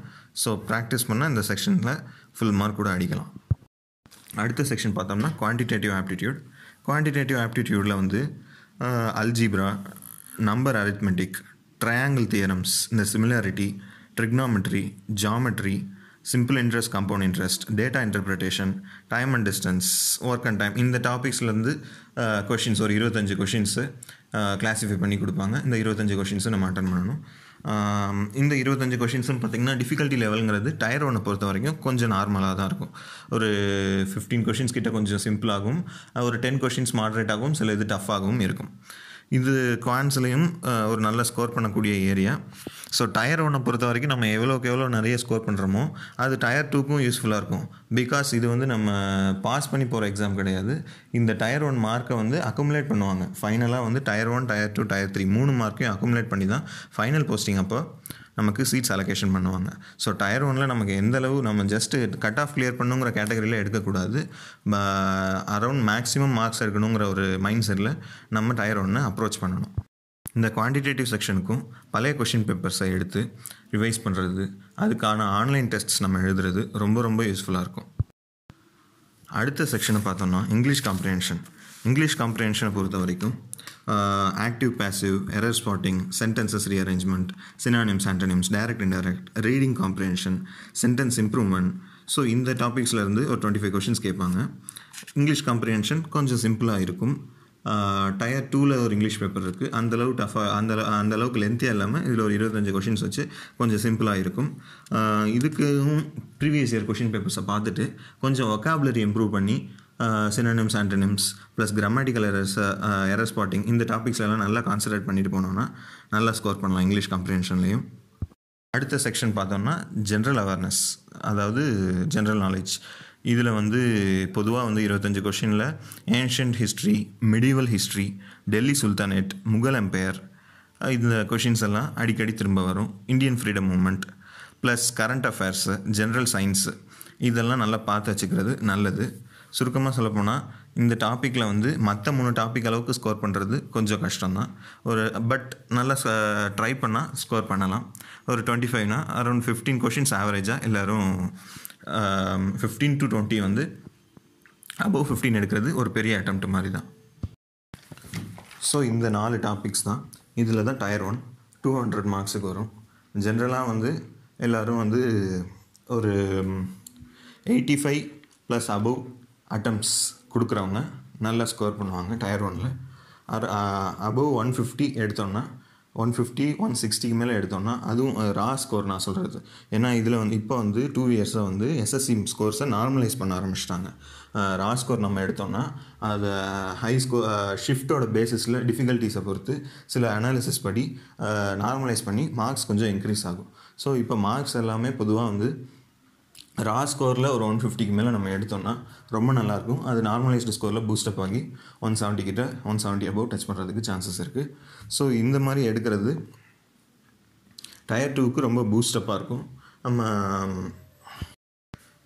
ஸோ ப்ராக்டிஸ் பண்ணால் இந்த செக்ஷனில் ஃபுல் மார்க் கூட அடிக்கலாம். அடுத்த செக்ஷன் பார்த்தோம்னா குவான்டிடேட்டிவ் ஆப்டிடியூட் குவான்டிடேட்டிவ் ஆப்டிடியூடில் வந்து algebra number arithmetic triangle theorems இந்த similarity trigonometry geometry simple interest compound interest data interpretation time and distance work and time இந்த டாபிக்ஸ்லேருந்து கொஷின்ஸ் ஒரு இருபத்தஞ்சு கொஷின்ஸு கிளாஸிஃபை பண்ணி கொடுப்பாங்க. இந்த இருபத்தஞ்சு கொஷின்ஸும் நம்ம அட்டன் பண்ணணும். இந்த இருபத்தஞ்சு கொஷின்ஸும் பார்த்திங்கன்னா டிஃபிகல்ட்டி லெவலுங்கிறது டயர் ஒன்னை பொறுத்த வரைக்கும் கொஞ்சம் நார்மலாக தான் இருக்கும். ஒரு ஃபிஃப்டீன் கொஷின்ஸ் கிட்ட கொஞ்சம் சிம்பிளாகவும் ஒரு டென் கொஷின்ஸ் மாடரேட்டாகவும் சில இது டஃப்பாகவும் இருக்கும். இது குவான்ஸ்லேயும் ஒரு நல்ல ஸ்கோர் பண்ணக்கூடிய ஏரியா ஸோ டயர் ஒன்னை பொறுத்த வரைக்கும் நம்ம எவ்வளோக்கு எவ்வளோ நிறைய ஸ்கோர் பண்ணுறோமோ அது டயர் டூக்கும் யூஸ்ஃபுல்லாக இருக்கும். பிகாஸ் இது வந்து நம்ம பாஸ் பண்ணி போகிற எக்ஸாம் கிடையாது. இந்த டயர் ஒன் மார்க்கை வந்து அக்குமுலேட் பண்ணுவாங்க. ஃபைனலாக வந்து tier one tier two tier three மூணு மார்க்கையும் அக்குமுலேட் பண்ணி தான் ஃபைனல் போஸ்டிங் அப்போ. நமக்கு சீட்ஸ் அலோகேஷன் பண்ணுவாங்க. ஸோ டயர் ஒனில் நமக்கு எந்தளவு நம்ம ஜஸ்ட்டு கட் ஆஃப் கிளியர் பண்ணுங்கிற கேட்டகரியில் எடுக்கக்கூடாது. அரௌண்ட் மேக்ஸிமம் மார்க்ஸ் எடுக்கணுங்கிற ஒரு மைண்ட் செட்டில் நம்ம டயர் ஒன்னை அப்ரோச் பண்ணணும். இந்த குவான்டிடேட்டிவ் செக்ஷனுக்கும் பழைய கொஷின் பேப்பர்ஸை எடுத்து ரிவைஸ் பண்ணுறது அதுக்கான ஆன்லைன் டெஸ்ட்ஸ் நம்ம எழுதுறது ரொம்ப ரொம்ப யூஸ்ஃபுல்லாக இருக்கும். அடுத்த செக்ஷனை பார்த்தோம்னா இங்கிலீஷ் காம்ப்ரிஹென்ஷன் இங்கிலீஷ் காம்ப்ரிஹென்ஷனை பொறுத்த வரைக்கும் active passive error spotting sentences rearrangement synonyms antonyms direct indirect reading comprehension sentence improvement so இந்த டாபிக்ஸ்லேருந்து ஒரு டுவெண்ட்டி ஃபைவ் கொஷின்ஸ் கேட்பாங்க. இங்கிலீஷ் காம்ப்ரிஹென்ஷன் கொஞ்சம் சிம்பிளாக இருக்கும். Uh, டயர் டூவில் ஒரு இங்கிலீஷ் பேப்பர் இருக்குது அந்தளவு டஃபாக அந்த அந்த அளவுக்கு லென்த்தியாக இல்லாமல் இதில் ஒரு இருபத்தஞ்சு கொஷின்ஸ் வச்சு கொஞ்சம் சிம்பிளாக இருக்கும். Uh, இதுக்கும் ப்ரீவியஸ் இயர் கொஷின் பேப்பர்ஸை பார்த்துட்டு கொஞ்சம் ஒக்காபுலரி இம்ப்ரூவ் பண்ணி synonyms antonyms plus grammatical errors error spotting இந்த டாபிக்ஸ்லாம் நல்லா கான்சன்ட்ரேட் பண்ணிட்டு போனோம்னா நல்லா ஸ்கோர் பண்ணலாம் இங்கிலீஷ் காம்ப்ரிஹென்ஷன்லேயும் அடுத்த செக்ஷன் பார்த்தோம்னா ஜென்ரல் அவேர்னஸ் அதாவது ஜென்ரல் நாலேஜ் இதில் வந்து பொதுவாக வந்து இருபத்தஞ்சு கொஷினில் ancient history medieval history Delhi sultanate Mughal empire இந்த கொஷின்ஸ் எல்லாம் அடிக்கடி திரும்ப வரும். Indian freedom movement plus current affairs general science இதெல்லாம் நல்லா பார்த்து வச்சுக்கிறது நல்லது. சுருக்கமாக சொல்லப்போனால் இந்த டாப்பிக்கில் வந்து மற்ற மூணு டாபிக் அளவுக்கு ஸ்கோர் பண்ணுறது கொஞ்சம் கஷ்டம்தான். ஒரு பட் நல்லா ட்ரை பண்ணால் ஸ்கோர் பண்ணலாம். ஒரு டுவெண்ட்டி ஃபைவ்னா அரௌண்ட் ஃபிஃப்டீன் கொஷின்ஸ் ஆவரேஜாக எல்லோரும் ஃபிஃப்டீன் டு டுவெண்ட்டி வந்து அபவ் ஃபிஃப்டீன் எடுக்கிறது ஒரு பெரிய அட்டம்ப்ட் மாதிரி தான் ஸோ இந்த நாலு டாபிக்ஸ் தான். இதில் தான் டயர் ஒன் டூ ஹண்ட்ரட் மார்க்ஸுக்கு வரும். ஜென்ரலாக வந்து எல்லோரும் வந்து ஒரு eighty five plus above attempts கொடுக்குறவங்க நல்லா ஸ்கோர் பண்ணுவாங்க டயர் ஒனில் அர் அபவ் ஒன் ஃபிஃப்டி எடுத்தோன்னா ஒன் ஃபிஃப்டி ஒன் சிக்ஸ்டிக்கு மேலே எடுத்தோம்னா அதுவும் ரா ஸ்கோர் நான் சொல்கிறது ஏன்னா இதில் வந்து இப்போ வந்து டூ இயர்ஸாக வந்து எஸ்எஸ்சி ஸ்கோர்ஸை நார்மலைஸ் பண்ண ஆரம்பிச்சிட்டாங்க. ரா ஸ்கோர் நம்ம எடுத்தோம்னா அதை ஹை ஸ்கோ ஷிஃப்ட்டோட பேசிஸில் டிஃபிகல்ட்டிஸை பொறுத்து சில அனாலிசிஸ் படி நார்மலைஸ் பண்ணி மார்க்ஸ் கொஞ்சம் இன்க்ரீஸ் ஆகும். ஸோ இப்போ மார்க்ஸ் எல்லாமே பொதுவாக வந்து ரா ஸ்கோரில் ஒரு ஒன் ஃபிஃப்டிக்கு மேலே நம்ம எடுத்தோம்னா ரொம்ப நல்லாயிருக்கும். அது நார்மலைஸ்டு ஸ்கோரில் பூஸ்டப் வாங்கி ஒன் செவன்ட்டி கிட்ட ஒன் செவன்ட்டி அபவ் டச் பண்ணுறதுக்கு சான்சஸ் இருக்குது ஸோ இந்த மாதிரி எடுக்கிறது டயர் டூக்கு ரொம்ப பூஸ்டப்பாக இருக்கும். நம்ம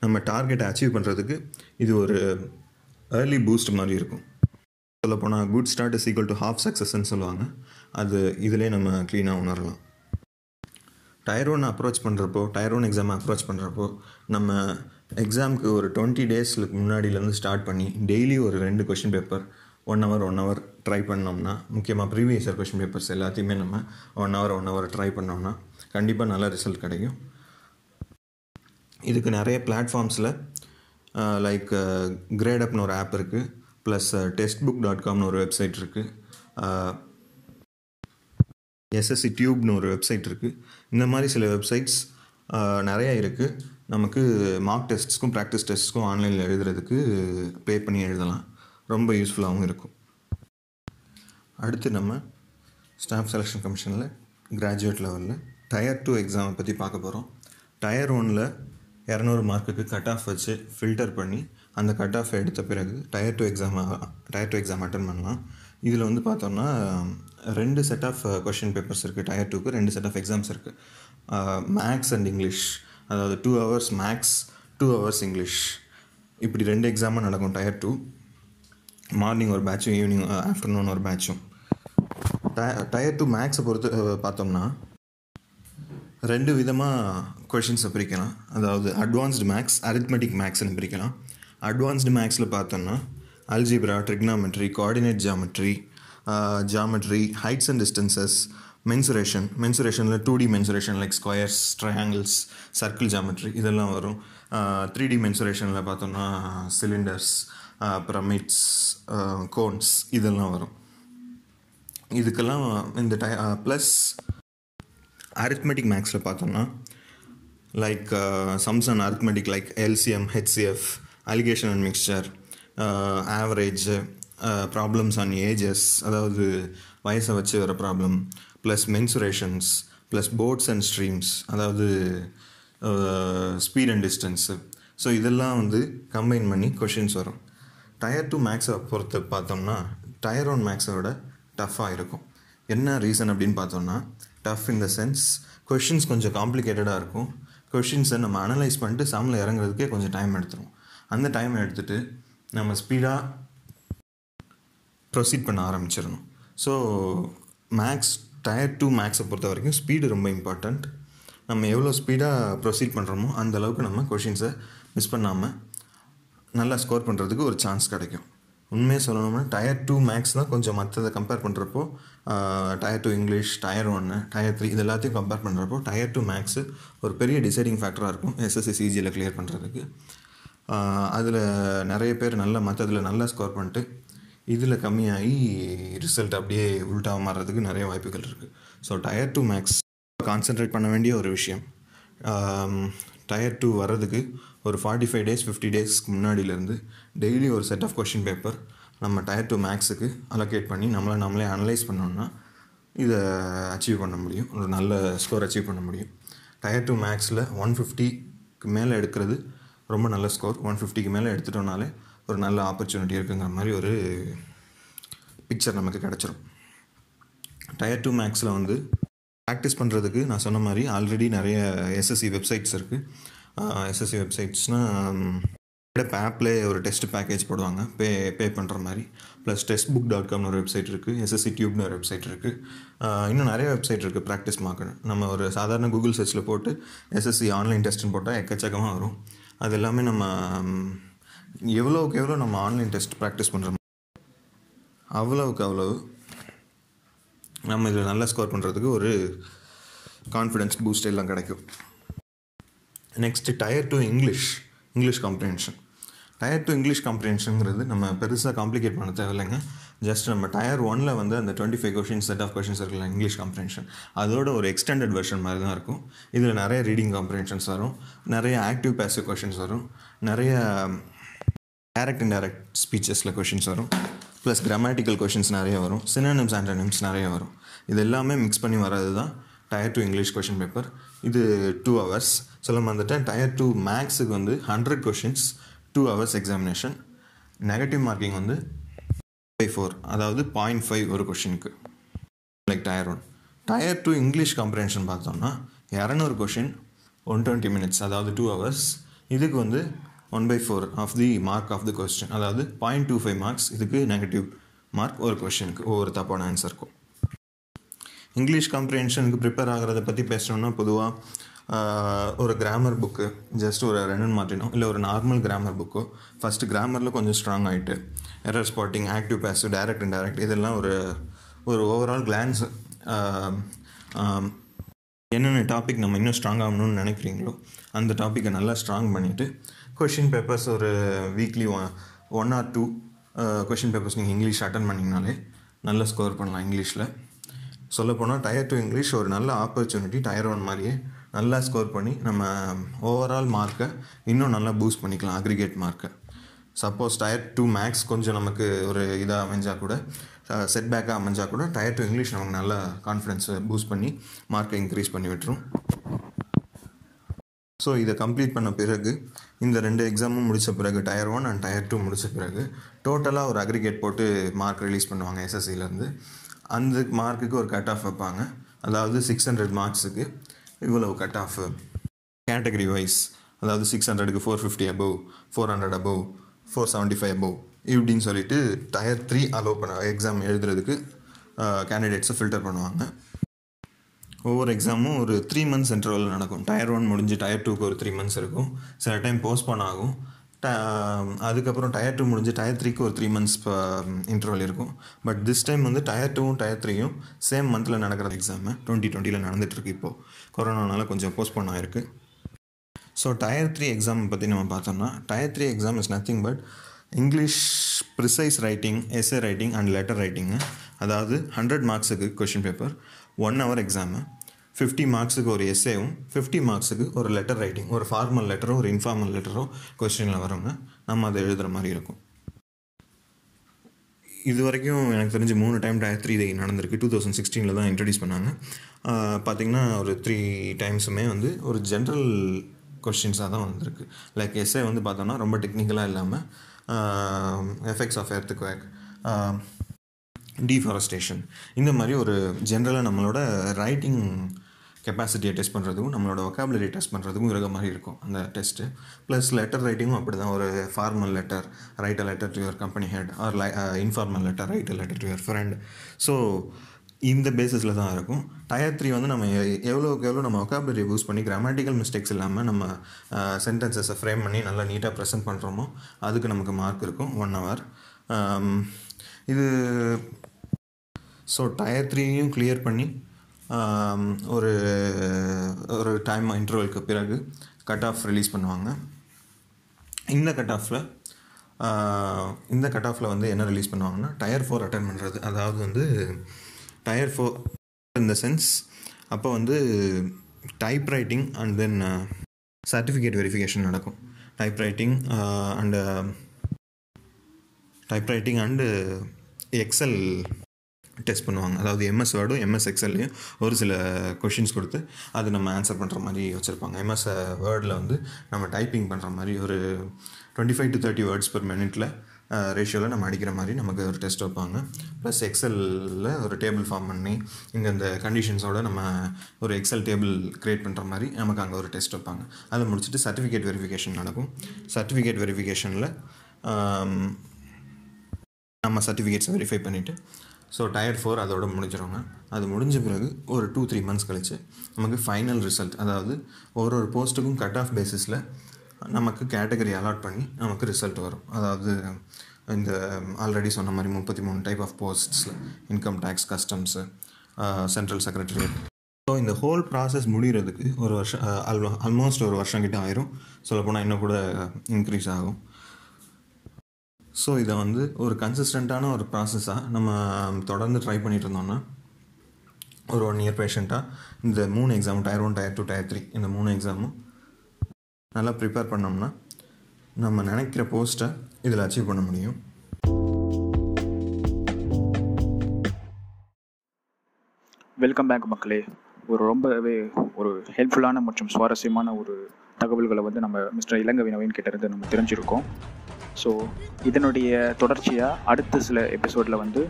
நம்ம டார்கெட்டை அச்சீவ் பண்ணுறதுக்கு இது ஒரு ஏர்லி பூஸ்ட் மாதிரி இருக்கும். சொல்லப்போனால் good start is equal to half சக்ஸஸ்ன்னு சொல்லுவாங்க. அது இதிலே நம்ம க்ளீனாக உணரலாம். டயர் அப்ரோச் பண்ணுறப்போ டயர் ஒன் எக்ஸாமை அப்ரோச் பண்ணுறப்போ நம்ம எக்ஸாமுக்கு ஒரு டுவெண்ட்டி டேஸில் முன்னாடியிலேருந்து ஸ்டார்ட் பண்ணி டெய்லி ஒரு ரெண்டு question paper one hour one hour try பண்ணோம்னா முக்கியமாக ப்ரீவியஸ் இயர் கொஷின் பேப்பர்ஸ் எல்லாத்தையுமே நம்ம one hour one hour try பண்ணோம்னா கண்டிப்பாக நல்ல ரிசல்ட் கிடைக்கும். இதுக்கு நிறைய பிளாட்ஃபார்ம்ஸில் லைக் கிரேடப்னு ஒரு ஆப் இருக்குது ப்ளஸ் டெஸ்ட் புக் டாட் காம்னு ஒரு வெப்சைட் இருக்குது எஸ்எஸ்சி டியூப்னு ஒரு வெப்சைட் இருக்குது இந்த மாதிரி சில வெப்சைட்ஸ் நிறையா இருக்குது நமக்கு மார்க் டெஸ்ட்ஸ்க்கும் ப்ராக்டிஸ் டெஸ்ட்ஸ்க்கும் ஆன்லைனில் எழுதுறதுக்கு பே பண்ணி எழுதலாம். ரொம்ப யூஸ்ஃபுல்லாகவும் இருக்கும். அடுத்து நம்ம ஸ்டாஃப் செலெக்ஷன் கமிஷனில் கிராஜுவேட் லெவலில் டயர் டூ எக்ஸாமை பற்றி பார்க்க போகிறோம் டயர் ஒனில் இரநூறு மார்க்குக்கு கட் ஆஃப் வச்சு ஃபில்டர் பண்ணி அந்த கட் ஆஃப் எடுத்த பிறகு tier two exam tier two exam attend பண்ணலாம். இதில் வந்து பார்த்தோம்னா ரெண்டு செட் ஆஃப் கொஷின் பேப்பர்ஸ் இருக்குது டயர் டூக்கு ரெண்டு செட் ஆஃப் எக்ஸாம்ஸ் இருக்குது மேக்ஸ் அண்ட் இங்கிலீஷ் அதாவது two hours maths two hours English இப்படி ரெண்டு எக்ஸாமும் நடக்கும் டயர் டூ மார்னிங் ஒரு பேட்சும் ஈவினிங் ஆஃப்டர்நூன் ஒரு பேட்சும் டயர் டூ மேக்ஸை பொறுத்து uh, பார்த்தோம்னா ரெண்டு விதமாக கொஷின்ஸை பிரிக்கலாம். அதாவது அட்வான்ஸ்டு மேக்ஸ் அரித்மெட்டிக் மேக்ஸ்னு பிரிக்கலாம். அட்வான்ஸ்டு மேக்ஸில் பார்த்தோம்னா algebra trigonometry coordinate geometry geometry heights and distances mensuration மென்சுரேஷனில் two D mensuration like squares triangles circle geometry இதெல்லாம் வரும். த்ரீ டி மென்சுரேஷனில் பார்த்தோம்னா சிலிண்டர்ஸ் பிரமிட்ஸ் கோன்ஸ் இதெல்லாம் வரும். இதுக்கெல்லாம் இந்த டை ப்ளஸ் அரித்மெட்டிக் மேக்ஸில் பார்த்தோம்னா like சம்சன் and arithmetic like LCM HCF alligation and mixture average problems on ages அதாவது வயசை வச்சு வர problem plus மென்சுரேஷன்ஸ் plus boats and streams அதாவது ஸ்பீட் அண்ட் டிஸ்டன்ஸு ஸோ இதெல்லாம் வந்து கம்பைன் பண்ணி கொஷின்ஸ் வரும். டயர் டூ மேக்ஸை பொறுத்து பார்த்தோம்னா டயர் ஒன் மேக்ஸை விட டஃப்பாக இருக்கும். என்ன ரீசன் அப்படின்னு பார்த்தோம்னா tough in the sense questions கொஞ்சம் காம்ப்ளிகேட்டடாக இருக்கும். கொஷின்ஸை நம்ம அனலைஸ் பண்ணிட்டு சாமில் இறங்குறதுக்கே கொஞ்சம் டைம் எடுத்துரும். அந்த டைம் எடுத்துகிட்டு நம்ம ஸ்பீடாக ப்ரொசீட் பண்ண ஆரம்பிச்சிடணும். ஸோ மேக்ஸ் டயர் டூ மேக்ஸை பொறுத்த வரைக்கும் ஸ்பீடு ரொம்ப இம்பார்ட்டண்ட் நம்ம எவ்வளோ ஸ்பீடாக ப்ரொசீட் பண்ணுறோமோ அந்த அளவுக்கு நம்ம கொஷின்ஸை மிஸ் பண்ணாமல் நல்லா ஸ்கோர் பண்ணுறதுக்கு ஒரு சான்ஸ் கிடைக்கும். உண்மையாக சொல்லணும்னா டயர் டூ மேக்ஸ் தான் கொஞ்சம் மற்றதை கம்பேர் பண்ணுறப்போ டயர் டூ இங்கிலீஷ் டயர் ஒன்று டயர் த்ரீ இது எல்லாத்தையும் கம்பேர் பண்ணுறப்போ டயர் டூ மேக்ஸு ஒரு பெரிய டிசைடிங் ஃபேக்டராக இருக்கும். எஸ்எஸ்சி சிஜியில் கிளியர் பண்ணுறதுக்கு அதில் நிறைய பேர் நல்லா மற்றதில் நல்லா ஸ்கோர் பண்ணிட்டு இதில் கம்மியாகி ரிசல்ட் அப்படியே உள்டாக மாறுறதுக்கு நிறைய வாய்ப்புகள் இருக்குது so tier two maths concentrate பண்ண வேண்டிய ஒரு விஷயம். டயர் டூ வர்றதுக்கு ஒரு ஃபார்ட்டி ஃபைவ் டேஸ் ஃபிஃப்டி டேஸ்க்கு முன்னாடியிலேருந்து டெய்லி ஒரு செட் ஆஃப் கொஷின் பேப்பர் நம்ம டயர் டூ மேக்ஸுக்கு அலோகேட் பண்ணி நம்மளை நம்மளே அனலைஸ் பண்ணோம்னா இதை அச்சீவ் பண்ண முடியும். ஒரு நல்ல ஸ்கோர் அச்சீவ் பண்ண முடியும். டயர் டூ மேக்ஸில் ஒன் ஃபிஃப்டிக்கு மேலே எடுக்கிறது ரொம்ப நல்ல ஸ்கோர் ஒன் ஃபிஃப்டிக்கு மேலே எடுத்துட்டோம்னாலே ஒரு நல்ல ஆப்பர்ச்சுனிட்டி இருக்குங்கிற மாதிரி ஒரு பிக்சர் நமக்கு கிடச்சிரும். டயர் டூ மேக்ஸில் வந்து ப்ராக்டிஸ் பண்ணுறதுக்கு நான் சொன்ன மாதிரி ஆல்ரெடி நிறைய எஸ்எஸ்சி வெப்சைட்ஸ் இருக்குது எஸ்எஸ்சி வெப்சைட்ஸ்னால் ஆப்லே ஒரு டெஸ்ட் பேக்கேஜ் போடுவாங்க. பே பே பண்ணுற மாதிரி. ப்ளஸ் டெஸ்ட் புக் டாட் காம்னு ஒரு வெப்சைட் இருக்குது எஸ்எஸ்சி டியூப்னு ஒரு வெப்சைட் இருக்குது இன்னும் நிறைய வெப்சைட் இருக்குது ப்ராக்டிஸ் மார்க்குன்னு நம்ம ஒரு சாதாரண கூகுள் சர்ச்சில் போட்டு எஸ்எஸ்சி ஆன்லைன் டெஸ்ட்டுன்னு போட்டால் எக்கச்சக்கமாக வரும். அது எல்லாமே நம்ம எவ்வளோவுக்கு எவ்வளோ நம்ம ஆன்லைன் டெஸ்ட் ப்ராக்டிஸ் பண்ணுறோம் அவ்வளவுக்கு அவ்வளோ நம்ம இதில் நல்லா ஸ்கோர் பண்ணுறதுக்கு ஒரு கான்ஃபிடென்ஸ் பூஸ்ட் எல்லாம் கிடைக்கும். Next tier two English English comprehension tier two English காம்ப்ரிஹென்ஷனுங்கிறது நம்ம பெருசாக காம்ப்ளிகேட் பண்ண தேவையில்லைங்க. ஜஸ்ட் நம்ம டயர் ஒனில் வந்து அந்த twenty five questions set of questions இருக்குல்ல இங்கிலீஷ் காம்ப்ரென்ஷன் அதோட ஒரு எக்ஸ்டெண்டட் வெர்ஷன் மாதிரி தான் இருக்கும். இதில் நிறைய ரீடிங் காம்ப்ரென்ஷன்ஸ் வரும். நிறைய ஆக்டிவ் பேசிவ் கொஷின்ஸ் வரும். நிறைய டேரக்ட் அண்ட் டைரக்ட் ஸ்பீச்சஸில் கொஷின்ஸ் வரும். ப்ளஸ் கிராமட்டிக்கல் கொஷின்ஸ் நிறைய வரும். சினானிம்ஸ் ஆண்டனிம்ஸ் நிறைய வரும். இது எல்லாமே மிக்ஸ் பண்ணி வர்றது தான் tier two English question paper இது டூ ஹவர்ஸ் சொல்ல வந்துட்டேன் டயர் டூ மேக்ஸுக்கு வந்து hundred questions two hours examination negative marking வந்து பை ஃபோர் அதாவது பாயிண்ட் ஃபைவ் ஒரு கொஷினுக்கு like tier one tier two English comprehension பார்த்தோம்னா இரநூறு கொஷின் ஒன் டுவெண்ட்டி மினிட்ஸ் அதாவது டூ ஹவர்ஸ் இதுக்கு வந்து one by four of the mark of the question அதாவது பாயிண்ட் டூ ஃபைவ் மார்க்ஸ் இதுக்கு நெகட்டிவ் மார்க் ஒரு கொஷினுக்கு ஒவ்வொரு தப்பான ஆன்சருக்கும் இங்கிலீஷ் காம்ப்ரிஹென்ஷனுக்கு ப்ரிப்பேர் ஆகிறத பற்றி பேசணும்னா பொதுவாக ஒரு கிராமர் புக்கு ஜஸ்ட் ஒரு ரெண்டு மாற்றினோ இல்லை ஒரு நார்மல் கிராமர் புக்கோ ஃபஸ்ட்டு கிராமரில் கொஞ்சம் ஸ்ட்ராங் ஆகிட்டு error spotting active passive direct and direct இதெல்லாம் ஒரு ஒரு ஓவரால் கிளான்ஸ் என்னென்ன டாபிக் நம்ம இன்னும் ஸ்ட்ராங் ஆகணும்னு நினைக்கிறீங்களோ அந்த டாப்பிக்கை நல்லா ஸ்ட்ராங் பண்ணிவிட்டு கொஷின் பேப்பர்ஸ் ஒரு weekly one or two question papers நீங்கள் இங்கிலீஷ் அட்டன் பண்ணிங்கனாலே நல்ல ஸ்கோர் பண்ணலாம் இங்கிலீஷில் சொல்லப்போனால் டயர் டூ இங்கிலீஷ் ஒரு நல்ல ஆப்பர்ச்சுனிட்டி டயர் ஒன் மாதிரியே நல்லா ஸ்கோர் பண்ணி நம்ம ஓவரால் மார்க்கை இன்னும் நல்லா பூஸ்ட் பண்ணிக்கலாம் அக்ரிகேட் மார்க்கை சப்போஸ் டயர் டூ மேக்ஸ் கொஞ்சம் நமக்கு ஒரு இதாக அமைஞ்சால் கூட செட் பேக்காக அமைஞ்சால் கூட டயர் டூ இங்கிலீஷ் நமக்கு நல்லா கான்ஃபிடென்ஸை பூஸ்ட் பண்ணி மார்க்கை இன்க்ரீஸ் பண்ணி விட்டுரும். ஸோ இதை கம்ப்ளீட் பண்ண பிறகு இந்த ரெண்டு எக்ஸாமும் முடித்த பிறகு tier one and tier two முடித்த பிறகு டோட்டலாக ஒரு அக்ரிகேட் போட்டு மார்க் ரிலீஸ் பண்ணுவாங்க எஸ்எஸ்சிலேருந்து அந்த மார்க்குக்கு ஒரு கட் ஆஃப் வைப்பாங்க. அதாவது சிக்ஸ் ஹண்ட்ரட் மார்க்ஸுக்கு இவ்வளவு கட் ஆஃப் கேட்டகரி வைஸ் அதாவது சிக்ஸ் ஹண்ட்ரடுக்கு four fifty above four hundred above four seventy five above இப்படின்னு சொல்லிட்டு டயர் த்ரீ அலோவ் பண்ண எக்ஸாம் எழுதுறதுக்கு கேண்டிடேட்ஸை ஃபில்டர் பண்ணுவாங்க. ஒவ்வொரு எக்ஸாமும் ஒரு த்ரீ மந்த்ஸ் இன்டர்வல் நடக்கும். டயர் ஒன் முடிஞ்சு டயர் டூக்கு ஒரு த்ரீ மந்த்ஸ் இருக்கும். சில டைம் போஸ்ட்போன் ஆகும். ட அதுக்கப்புறம் டயர் டூ முடிஞ்சு டயர் த்ரீக்கு ஒரு த்ரீ மந்த்ஸ் இன்டர்வல் இருக்கும். பட் திஸ் டைம் வந்து டயர் டூவும் டயர் த்ரீயும் சேம் மந்தில் நடக்கிற எக்ஸாமு டுவெண்ட்டி டுவெண்ட்டியில் நடந்துகிட்ருக்கு இப்போது கொரோனானால கொஞ்சம் போஸ்ட்போன் ஆகிருக்கு ஸோ டயர் த்ரீ எக்ஸாம் பற்றி நம்ம பார்த்தோம்னா tier three exam is nothing but English precis writing essay writing and letter writing அதாவது hundred மார்க்ஸுக்கு question paper one hour exam fifty மார்க்ஸுக்கு ஒரு எஸ்ஏவும் ஃபிஃப்டி மார்க்ஸுக்கு ஒரு லெட்டர் ரைட்டிங் ஒரு ஃபார்மல் லெட்டரோ ஒரு இன்ஃபார்மல் லெட்டரோ கொஸ்டினில் வருங்க. நம்ம அதை எழுதுகிற மாதிரி இருக்கும். இது வரைக்கும் எனக்கு தெரிஞ்சு மூணு டைம் டயர் த்ரீ நடந்திருக்கு. டூ தௌசண்ட் சிக்ஸ்டீனில் தான் இன்ட்ரடியூஸ் பண்ணாங்க. பார்த்திங்கன்னா ஒரு த்ரீ டைம்ஸுமே வந்து ஒரு ஜென்ரல் கொஷின்ஸாக தான் வந்திருக்கு. லைக் எஸ்ஏ வந்து பார்த்தோம்னா ரொம்ப டெக்னிக்கலாக இல்லாமல் effects of earthquake deforestation இந்த மாதிரி ஒரு ஜென்ரலாக நம்மளோட ரைட்டிங் கெப்பாசிட்டியை டெஸ்ட் பண்ணுறதுக்கும் நம்மளோட ஒக்காபுலரி டெஸ்ட் பண்ணுறதுக்கும் இருக்க மாதிரி இருக்கும் அந்த டெஸ்ட்டு ப்ளஸ் லெட்டர் ரைட்டிங்கும் அப்படி தான் ஒரு formal letter write a letter to your company head or lie informal letter write a letter to your friend so இந்த பேசிஸில் தான் இருக்கும். டயர் த்ரீ வந்து நம்ம எவ்வளோக்கு எவ்வளோ நம்ம ஒக்காபுலரி யூஸ் பண்ணி கிராமட்டிக்கல் மிஸ்டேக்ஸ் இல்லாமல் நம்ம சென்டென்சஸை ஃப்ரேம் பண்ணி நல்லா நீட்டாக ப்ரெசென்ட் பண்ணுறோமோ அதுக்கு நமக்கு மார்க் இருக்கும் ஒன் ஹவர் இது ஸோ டயர் த்ரீயும் கிளியர் பண்ணி ஒரு ஒரு டைம் இன்டர்வலுக்கு பிறகு கட் ஆஃப் ரிலீஸ் பண்ணுவாங்க. இந்த கட் ஆஃபில் இந்த கட் ஆஃபில் வந்து என்ன ரிலீஸ் பண்ணுவாங்கன்னா டயர் ஃபோர் அட்டன் பண்ணுறது அதாவது வந்து டயர் ஃபோர் இந்த சென்ஸ் அப்போ வந்து type writing and then certificate verification நடக்கும். Type writing and type writing and excel test பண்ணுவாங்க. அதாவது எம்எஸ் வேர்டும் எம்எஸ் எக்ஸல்லையும் ஒரு சில கொஷின்ஸ் கொடுத்து அது நம்ம ஆன்சர் பண்ணுற மாதிரி வச்சுருப்பாங்க. எம்எஸ் வேர்டில் வந்து நம்ம டைப்பிங் பண்ணுற மாதிரி ஒரு twenty five to thirty words per மினிட்டில் ரேஷியோவில் நம்ம அடிக்கிற மாதிரி நமக்கு ஒரு டெஸ்ட் வைப்பாங்க. ப்ளஸ் எக்ஸலில் ஒரு டேபிள் ஃபார்ம் பண்ணி இங்கே இந்த கண்டிஷன்ஸோட நம்ம ஒரு எக்ஸல் டேபிள் க்ரியேட் பண்ணுற மாதிரி நமக்கு அங்கே ஒரு டெஸ்ட் வைப்பாங்க. அதை முடிச்சுட்டு சர்டிஃபிகேட் வெரிஃபிகேஷன் நடக்கும். சர்டிஃபிகேட் வெரிஃபிகேஷனில் நம்ம சர்டிஃபிகேட்ஸை வெரிஃபை பண்ணிவிட்டு ஸோ டயர் ஃபோர் அதோட முடிஞ்சிருவாங்க அது முடிஞ்ச பிறகு ஒரு டூ த்ரீ மந்த்ஸ் கழிச்சு நமக்கு ஃபைனல் ரிசல்ட் அதாவது ஒரு ஒரு போஸ்ட்டுக்கும் கட் ஆஃப் பேசிஸில் நமக்கு கேட்டகரி அலாட் பண்ணி நமக்கு ரிசல்ட் வரும். அதாவது இந்த ஆல்ரெடி சொன்ன மாதிரி முப்பத்தி மூணு type of போஸ்ட்ஸில் income tax customs central secretariat so இந்த ஹோல் ப்ராசஸ் முடிகிறதுக்கு ஒரு வருஷம் ஆல்மோஸ்ட் ஒரு வருஷம் கிட்ட ஆயிரும். சொல்லப்போனால் இன்னும் கூட இன்க்ரீஸ் ஆகும். ஸோ இதை வந்து ஒரு கன்சிஸ்டண்ட்டான ஒரு ப்ராசஸாக நம்ம தொடர்ந்து ட்ரை பண்ணிட்டு இருந்தோம்னா ஒரு ஒன் இயர் பேஷண்ட்டாக இந்த மூணு exam tier one tier two tier three இந்த மூணு எக்ஸாமும் நல்லா ப்ரிப்பேர் பண்ணோம்னா நம்ம நினைக்கிற போஸ்ட்டை இதில் அச்சீவ் பண்ண முடியும். வெல்கம் பேக் மக்களே. ஒரு ரொம்பவே ஒரு ஹெல்ப்ஃபுல்லான மற்றும் சுவாரஸ்யமான ஒரு தகவல்களை வந்து நம்ம மிஸ்டர் இளங்கவி நவீன் கிட்டேருந்து நம்ம தெரிஞ்சிருக்கோம். ஸோ இதனுடைய தொடர்ச்சியாக அடுத்த சில எபிசோடில் வந்து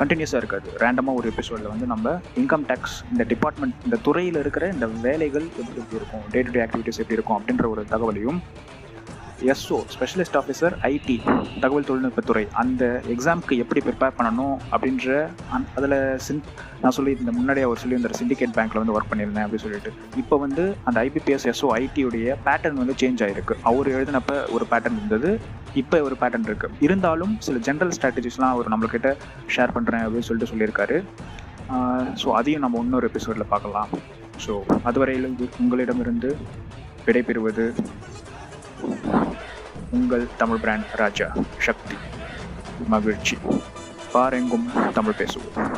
கண்டினியூஸாக இருக்காது. ரேண்டமாக ஒரு எபிசோடில் வந்து நம்ம இன்கம் டேக்ஸ் இந்த டிபார்ட்மெண்ட் இந்த துறையில் இருக்கிற இந்த வேலைகள் எப்படி எப்படி இருக்கும் டே டு டே ஆக்டிவிட்டீஸ் எப்படி இருக்கும் அப்படின்ற ஒரு தகவலையும் எஸ்ஓ ஸ்பெஷலிஸ்ட் ஆஃபீஸர் ஐடி தகவல் தொழில்நுட்பத்துறை. அந்த எக்ஸாம்க்கு எப்படி ப்ரிப்பேர் பண்ணணும் அப்படின்ற அந் அதில் சின் நான் சொல்லி இந்த முன்னாடியே அவர் சொல்லி இந்த சிண்டிகேட் பேங்க்கில் வந்து ஒர்க் பண்ணியிருந்தேன் அப்படின்னு சொல்லிட்டு. இப்போ வந்து அந்த ஐபிபிஎஸ் எஸ்ஓ ஐடியுடைய பேட்டர்ன் வந்து சேஞ்ச் ஆகிருக்கு அவர் எழுதினப்ப ஒரு பேட்டர்ன் இருந்தது இப்போ ஒரு பேட்டர்ன் இருக்குது இருந்தாலும் சில ஜென்ரல் ஸ்ட்ராட்டஜிஸ்லாம் அவர் நம்மக்கிட்ட ஷேர் பண்ணுறேன் அப்படின்னு சொல்லிட்டு சொல்லியிருக்காரு. ஸோ அதையும் நம்ம இன்னொரு எபிசோடில் பார்க்கலாம். ஸோ அதுவரையில் உங்களிடமிருந்து விடைபெறுவது உங்கள் தமிழ் பிராண்ட் ராஜா சக்தி மகிழ்ச்சி. பாரெங்கும் தமிழ் பேசுவோம்.